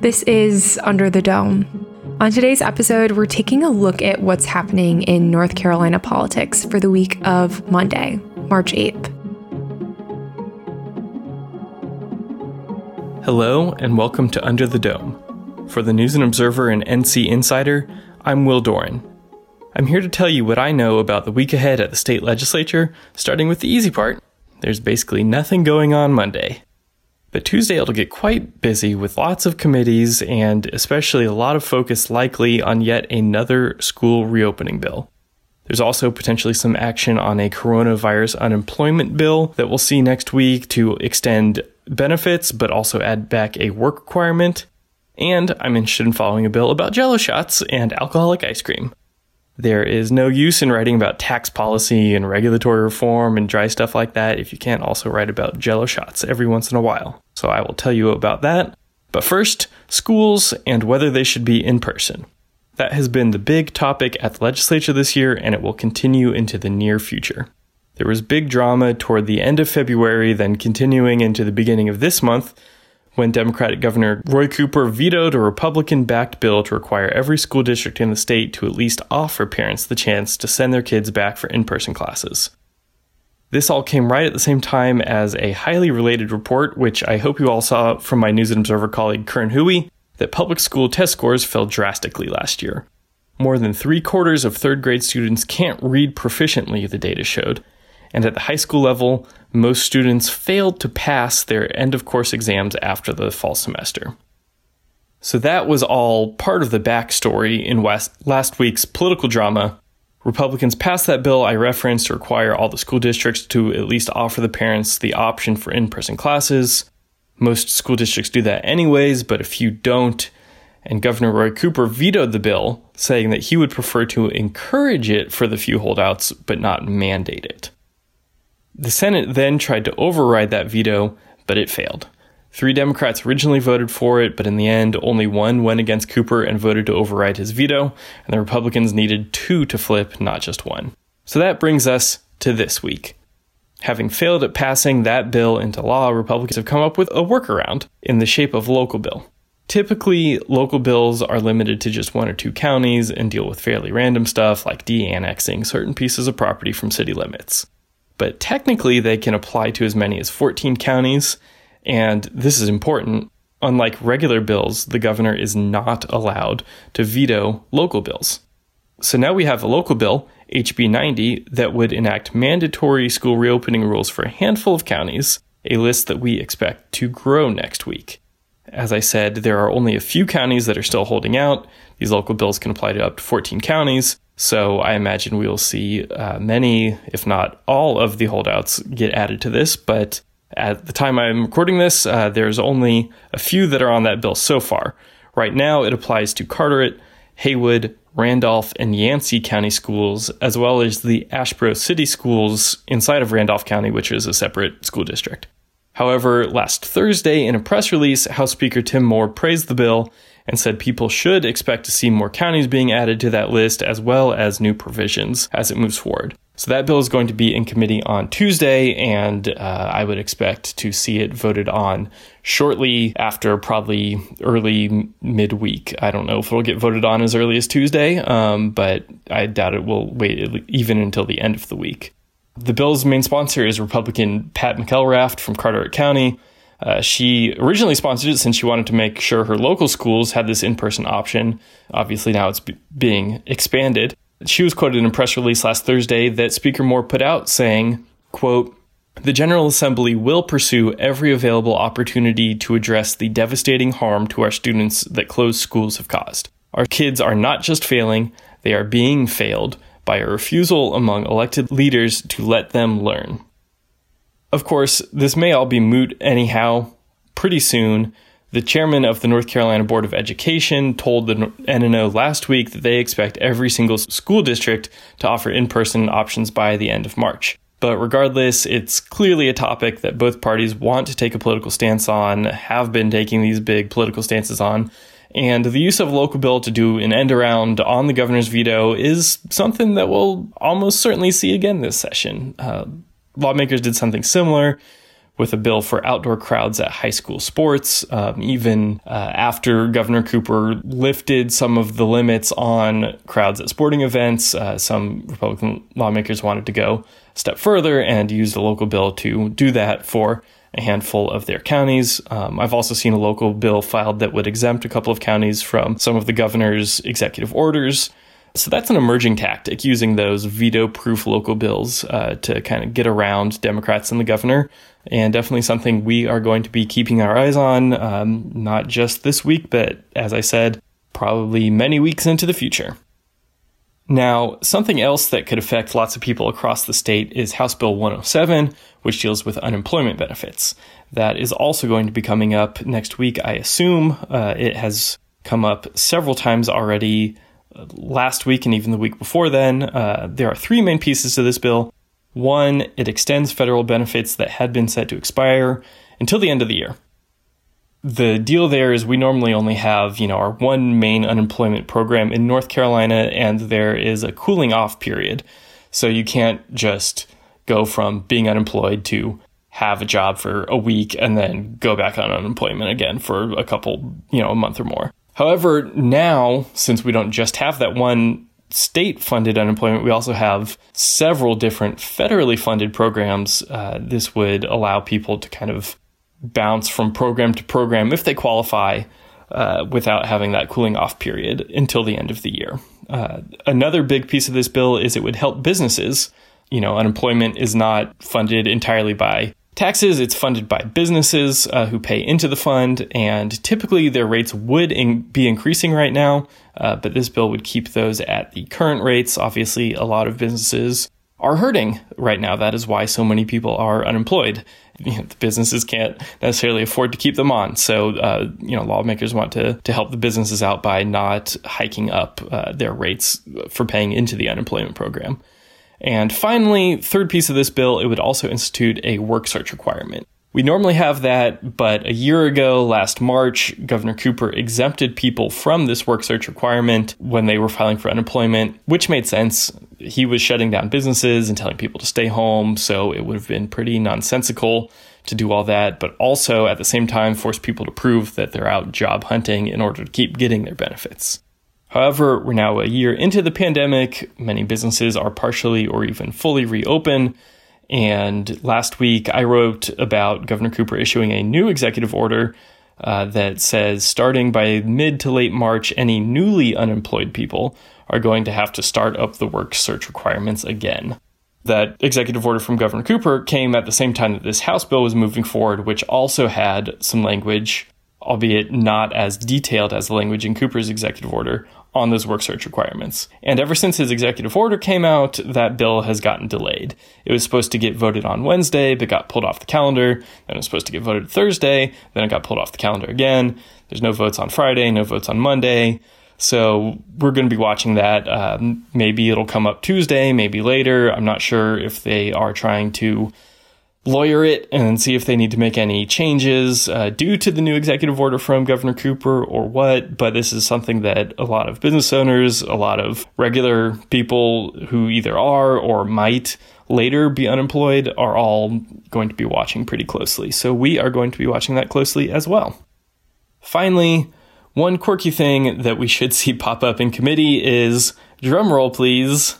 This is Under the Dome. On today's episode, we're taking a look at what's happening in North Carolina politics for the week of Monday, March 8th. Hello, and welcome to Under the Dome. For the News and Observer and NC Insider, I'm Will Doran. I'm here to tell you what I know about the week ahead at the state legislature, starting with the easy part. There's basically nothing going on Monday. But Tuesday it'll get quite busy with lots of committees and especially a lot of focus likely on yet another school reopening bill. There's also potentially some action on a coronavirus unemployment bill that we'll see next week to extend benefits but also add back a work requirement. And I'm interested in following a bill about jello shots and alcoholic ice cream. There is no use in writing about tax policy and regulatory reform and dry stuff like that if you can't also write about jello shots every once in a while. So I will tell you about that. But first, schools and whether they should be in person. That has been the big topic at the legislature this year, and it will continue into the near future. There was big drama toward the end of February, then continuing into the beginning of this month when Democratic Governor Roy Cooper vetoed a Republican backed bill to require every school district in the state to at least offer parents the chance to send their kids back for in person classes. This all came right at the same time as a highly related report, which I hope you all saw from my News and Observer colleague Keung Hui, that public school test scores fell drastically last year. More than three quarters of third grade students can't read proficiently, the data showed, and at the high school level, most students failed to pass their end of course exams after the fall semester. So that was all part of the backstory in West, last week's political drama. Republicans passed that bill I referenced to require all the school districts to at least offer the parents the option for in person classes. Most school districts do that anyways, but a few don't. And Governor Roy Cooper vetoed the bill, saying that he would prefer to encourage it for the few holdouts, but not mandate it. The Senate then tried to override that veto, but it failed. Three Democrats originally voted for it, but in the end, only one went against Cooper and voted to override his veto, and the Republicans needed two to flip, not just one. So that brings us to this week. Having failed at passing that bill into law, Republicans have come up with a workaround in the shape of local bill. Typically, local bills are limited to just one or two counties and deal with fairly random stuff like de annexing certain pieces of property from city limits but technically they can apply to as many as 14 counties. And this is important. Unlike regular bills, the governor is not allowed to veto local bills. So now we have a local bill, HB 90, that would enact mandatory school reopening rules for a handful of counties, a list that we expect to grow next week. As I said, there are only a few counties that are still holding out. These local bills can apply to up to 14 counties. So I imagine we will see uh, many, if not all, of the holdouts get added to this. But at the time I'm recording this, uh, there's only a few that are on that bill so far. Right now, it applies to Carteret, Haywood, Randolph, and Yancey County schools, as well as the Asheboro City schools inside of Randolph County, which is a separate school district. However, last Thursday, in a press release, House Speaker Tim Moore praised the bill and said people should expect to see more counties being added to that list as well as new provisions as it moves forward. So that bill is going to be in committee on Tuesday, and uh, I would expect to see it voted on shortly after, probably early midweek. I don't know if it'll get voted on as early as Tuesday, um, but I doubt it will wait even until the end of the week. The bill's main sponsor is Republican Pat McElraft from Carteret County. Uh, she originally sponsored it since she wanted to make sure her local schools had this in person option. Obviously, now it's b- being expanded. She was quoted in a press release last Thursday that Speaker Moore put out saying, quote, the General Assembly will pursue every available opportunity to address the devastating harm to our students that closed schools have caused. Our kids are not just failing, they are being failed by a refusal among elected leaders to let them learn. Of course, this may all be moot anyhow. Pretty soon, the chairman of the North Carolina Board of Education told the N&O last week that they expect every single school district to offer in person options by the end of March. But regardless, it's clearly a topic that both parties want to take a political stance on, have been taking these big political stances on. And the use of a local bill to do an end around on the governor's veto is something that we'll almost certainly see again this session. Uh, lawmakers did something similar with a bill for outdoor crowds at high school sports. Um, even uh, after Governor Cooper lifted some of the limits on crowds at sporting events, uh, some Republican lawmakers wanted to go a step further and use the local bill to do that for a handful of their counties. Um, I've also seen a local bill filed that would exempt a couple of counties from some of the governor's executive orders. So that's an emerging tactic, using those veto proof local bills uh, to kind of get around Democrats and the governor. And definitely something we are going to be keeping our eyes on, um, not just this week, but as I said, probably many weeks into the future. Now, something else that could affect lots of people across the state is House Bill 107, which deals with unemployment benefits. That is also going to be coming up next week, I assume. Uh, it has come up several times already last week and even the week before then. Uh, there are three main pieces to this bill. One, it extends federal benefits that had been set to expire until the end of the year. The deal there is we normally only have, you know, our one main unemployment program in North Carolina, and there is a cooling off period. So you can't just go from being unemployed to have a job for a week and then go back on unemployment again for a couple, you know, a month or more. However, now, since we don't just have that one state funded unemployment, we also have several different federally funded programs. Uh, this would allow people to kind of bounce from program to program if they qualify uh, without having that cooling off period until the end of the year. Uh, another big piece of this bill is it would help businesses. You know, unemployment is not funded entirely by taxes. It's funded by businesses uh, who pay into the fund, and typically their rates would in- be increasing right now, uh, but this bill would keep those at the current rates. Obviously, a lot of businesses are hurting right now. That is why so many people are unemployed. You know, the businesses can't necessarily afford to keep them on. So, uh, you know, lawmakers want to, to help the businesses out by not hiking up uh, their rates for paying into the unemployment program. And finally, third piece of this bill, it would also institute a work search requirement. We normally have that, but a year ago, last March, Governor Cooper exempted people from this work search requirement when they were filing for unemployment, which made sense. He was shutting down businesses and telling people to stay home, so it would have been pretty nonsensical to do all that, but also at the same time force people to prove that they're out job hunting in order to keep getting their benefits. However, we're now a year into the pandemic. Many businesses are partially or even fully reopened. And last week, I wrote about Governor Cooper issuing a new executive order uh, that says starting by mid to late March, any newly unemployed people are going to have to start up the work search requirements again. That executive order from Governor Cooper came at the same time that this House bill was moving forward, which also had some language, albeit not as detailed as the language in Cooper's executive order, on those work search requirements. And ever since his executive order came out, that bill has gotten delayed. It was supposed to get voted on Wednesday, but got pulled off the calendar. Then it was supposed to get voted Thursday, then it got pulled off the calendar again. There's no votes on Friday, no votes on Monday. So we're going to be watching that. Um, maybe it'll come up Tuesday, maybe later. I'm not sure if they are trying to lawyer it and see if they need to make any changes uh, due to the new executive order from Governor Cooper or what. But this is something that a lot of business owners, a lot of regular people who either are or might later be unemployed are all going to be watching pretty closely. So we are going to be watching that closely as well. Finally, one quirky thing that we should see pop up in committee is drumroll please,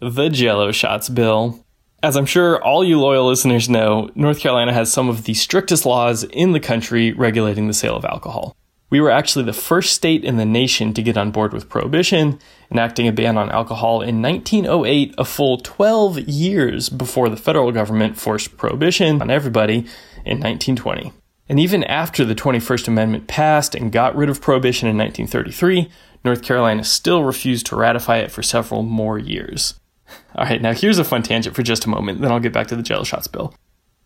the Jello shots bill. As I'm sure all you loyal listeners know, North Carolina has some of the strictest laws in the country regulating the sale of alcohol. We were actually the first state in the nation to get on board with prohibition, enacting a ban on alcohol in 1908, a full 12 years before the federal government forced prohibition on everybody in 1920. And even after the 21st Amendment passed and got rid of prohibition in 1933, North Carolina still refused to ratify it for several more years. All right, now here's a fun tangent for just a moment, then I'll get back to the Jello shots bill.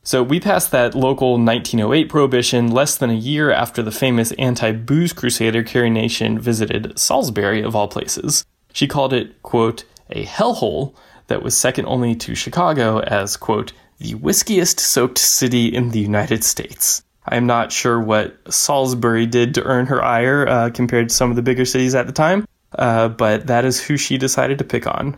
So we passed that local 1908 prohibition less than a year after the famous anti-booze crusader Carrie Nation visited Salisbury of all places. She called it, quote, a hellhole that was second only to Chicago as, quote, the whiskiest soaked city in the United States. I am not sure what Salisbury did to earn her ire uh, compared to some of the bigger cities at the time, uh, but that is who she decided to pick on.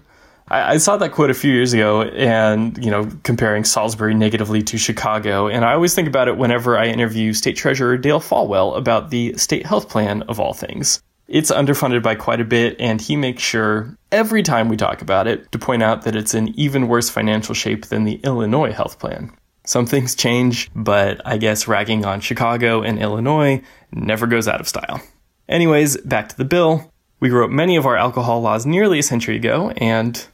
I, I saw that quote a few years ago and, you know, comparing Salisbury negatively to Chicago. And I always think about it whenever I interview State Treasurer Dale Folwell about the state health plan of all things. It's underfunded by quite a bit, and he makes sure every time we talk about it to point out that it's in even worse financial shape than the Illinois health plan. Some things change, but I guess ragging on Chicago and Illinois never goes out of style. Anyways, back to the bill. We wrote many of our alcohol laws nearly a century ago, and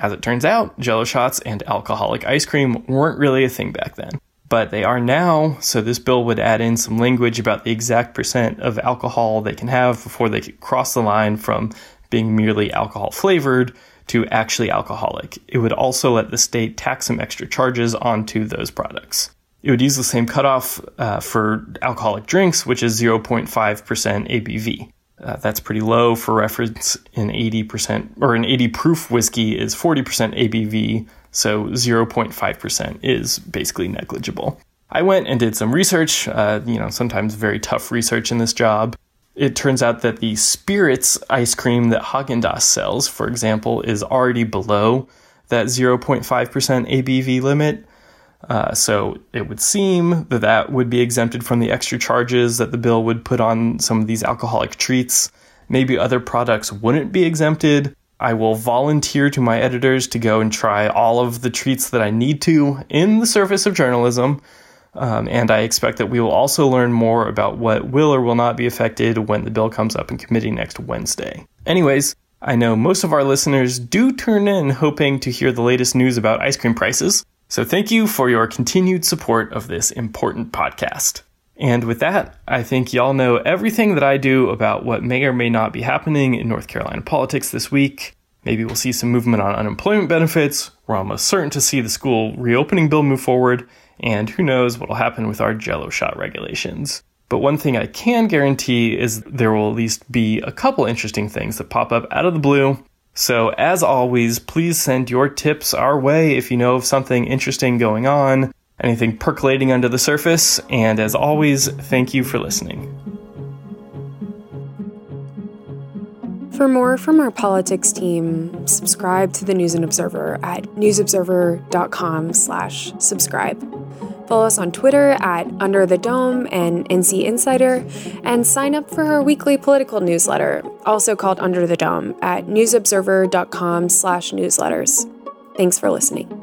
as it turns out, jello shots and alcoholic ice cream weren't really a thing back then but they are now. So this bill would add in some language about the exact percent of alcohol they can have before they cross the line from being merely alcohol flavored to actually alcoholic. It would also let the state tax some extra charges onto those products. It would use the same cutoff uh, for alcoholic drinks, which is 0.5% ABV. Uh, that's pretty low for reference. An 80% or an 80 proof whiskey is 40% ABV, so 0.5% is basically negligible. I went and did some research, uh, you know, sometimes very tough research in this job. It turns out that the spirits ice cream that Haagen-Dazs sells, for example, is already below that 0.5% ABV limit. Uh, so it would seem that that would be exempted from the extra charges that the bill would put on some of these alcoholic treats. Maybe other products wouldn't be exempted. I will volunteer to my editors to go and try all of the treats that I need to in the service of journalism. Um, and I expect that we will also learn more about what will or will not be affected when the bill comes up in committee next Wednesday. Anyways, I know most of our listeners do turn in hoping to hear the latest news about ice cream prices. So thank you for your continued support of this important podcast. And with that, I think y'all know everything that I do about what may or may not be happening in North Carolina politics this week. Maybe we'll see some movement on unemployment benefits. We're almost certain to see the school reopening bill move forward. And who knows what will happen with our jello shot regulations. But one thing I can guarantee is there will at least be a couple interesting things that pop up out of the blue. So, as always, please send your tips our way if you know of something interesting going on anything percolating under the surface. And as always, thank you for listening. For more from our politics team, subscribe to the News and Observer at newsobserver.com slash subscribe. Follow us on Twitter at Under the Dome and NC Insider, and sign up for her weekly political newsletter, also called Under the Dome, at newsobserver.com slash newsletters. Thanks for listening.